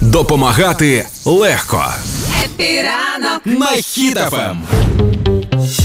Допомагати легко. Happy ранок на Хіт FM.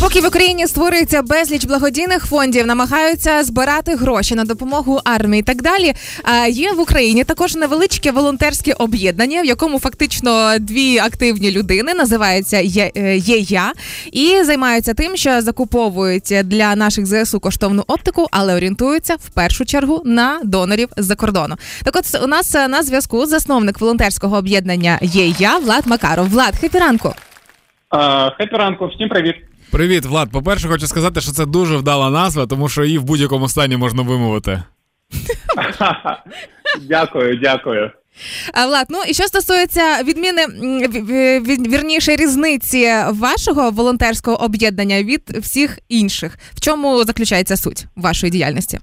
Поки в Україні створюється безліч благодійних фондів, намагаються збирати гроші на допомогу армії і так далі. А є в Україні також невеличке волонтерське об'єднання, в якому фактично дві активні людини називаються «Є, е, «Є я» і займаються тим, що закуповують для наших ЗСУ коштовну оптику, але орієнтуються в першу чергу на донорів з-за кордону. Так, от у нас е, на зв'язку засновник волонтерського об'єднання «Є я» Влад Макаров. Влад, хепі ранку. Хепі ранку, всім привіт. Привіт, Влад. По-перше, хочу сказати, що це дуже вдала назва, тому що її в будь-якому стані можна вимовити. Дякую, дякую. А, Влад, ну і що стосується відміни вірніше різниці вашого волонтерського об'єднання від всіх інших, в чому заключається суть вашої діяльності?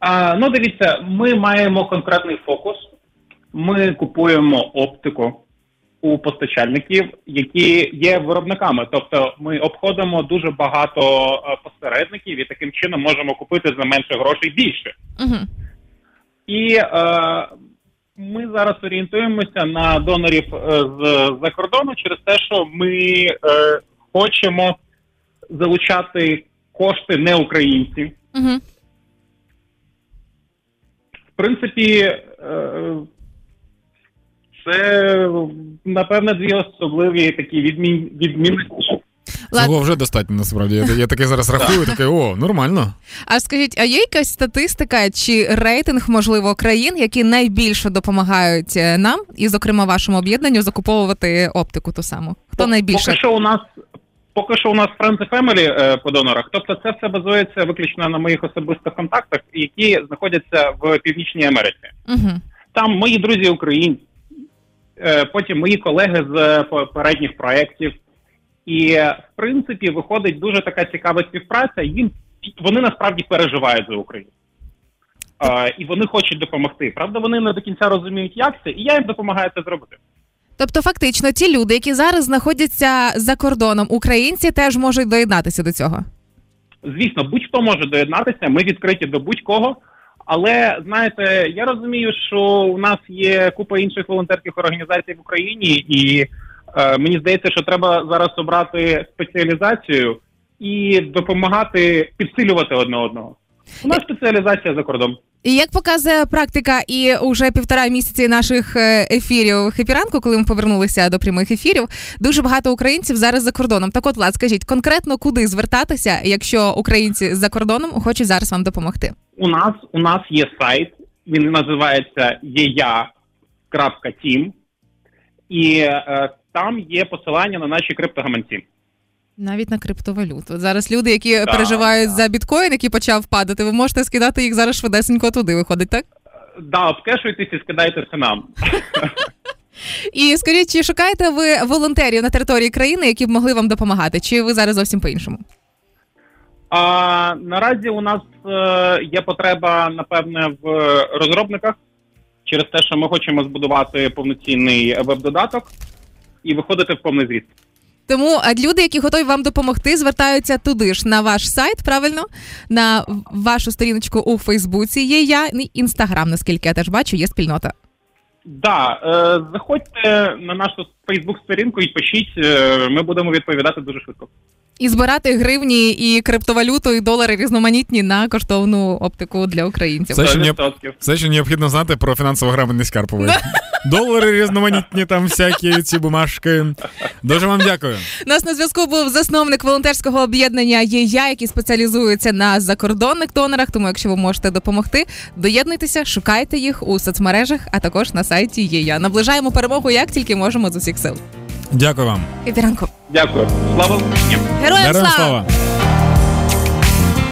А, Ну, дивіться, ми маємо конкретний фокус. Ми купуємо оптику у постачальників, які є виробниками. Тобто, ми обходимо дуже багато е, посередників і таким чином можемо купити за менше грошей більше. Угу. І е, ми зараз орієнтуємося на донорів е, з за кордону через те, що ми е, хочемо залучати кошти не українців. Угу. В принципі, е, це напевне дві особливі такі відмін відмінності. Цього вже достатньо насправді. Я, я таке зараз рахую, таке о, нормально. А скажіть, а є якась статистика чи рейтинг, можливо, країн, які найбільше допомагають е, нам, і, зокрема, вашому об'єднанню закуповувати оптику ту саму? Хто найбільше? Поки що у нас поки що у нас Friends Family е, по донорах. Тобто, це все базується виключно на моїх особистих контактах, які знаходяться в Північній Америці. Угу. Там мої друзі українці. Е, потім мої колеги з попередніх проєктів. І в принципі виходить дуже така цікава співпраця. Їм вони насправді переживають за Україну. Е, і вони хочуть допомогти. Правда, вони не до кінця розуміють, як це, і я їм допомагаю це зробити. Тобто, фактично, ті люди, які зараз знаходяться за кордоном, українці теж можуть доєднатися до цього. Звісно, будь-хто може доєднатися. Ми відкриті до будь-кого. Але знаєте, я розумію, що у нас є купа інших волонтерських організацій в Україні, і е, мені здається, що треба зараз обрати спеціалізацію і допомагати підсилювати одне одного. У нас спеціалізація за кордон. І як показує практика, і уже півтора місяці наших е, ефірів хепіранку, коли ми повернулися до прямих ефірів, дуже багато українців зараз за кордоном. Так, от Влад, скажіть конкретно куди звертатися, якщо українці за кордоном хочуть зараз вам допомогти? У нас у нас є сайт, він називається єя.тім, і е, там є посилання на наші криптогаманці. Навіть на криптовалюту. Зараз люди, які да, переживають да. за біткоін, який почав падати, ви можете скидати їх зараз швидесенько туди. Виходить, так? Да, обкешуйтесь і скидайте це нам. І скажіть, чи шукаєте ви волонтерів на території країни, які б могли вам допомагати? Чи ви зараз зовсім по-іншому? А наразі у нас е, є потреба, напевне, в розробниках через те, що ми хочемо збудувати повноцінний веб-додаток і виходити в повний зріст. Тому люди, які готові вам допомогти, звертаються туди ж на ваш сайт, правильно на вашу сторіночку у Фейсбуці. Є я і інстаграм, наскільки я теж бачу, є спільнота. Да, е, заходьте на нашу Фейсбук-сторінку і пишіть. Е, ми будемо відповідати дуже швидко. І збирати гривні і криптовалюту, і долари різноманітні на коштовну оптику для українців. Все, що, не... Все, що необхідно знати про фінансово грамотність Карпової. Долари різноманітні, там всякі ці бумажки. Дуже вам дякую. У Нас на зв'язку був засновник волонтерського об'єднання «Є я», який спеціалізується на закордонних донорах. Тому, якщо ви можете допомогти, доєднуйтеся, шукайте їх у соцмережах, а також на сайті «Є я». Наближаємо перемогу як тільки можемо з усіх сил. Дякую вам. І ранку. Дякую. Слава Україні! Героям слава! слава!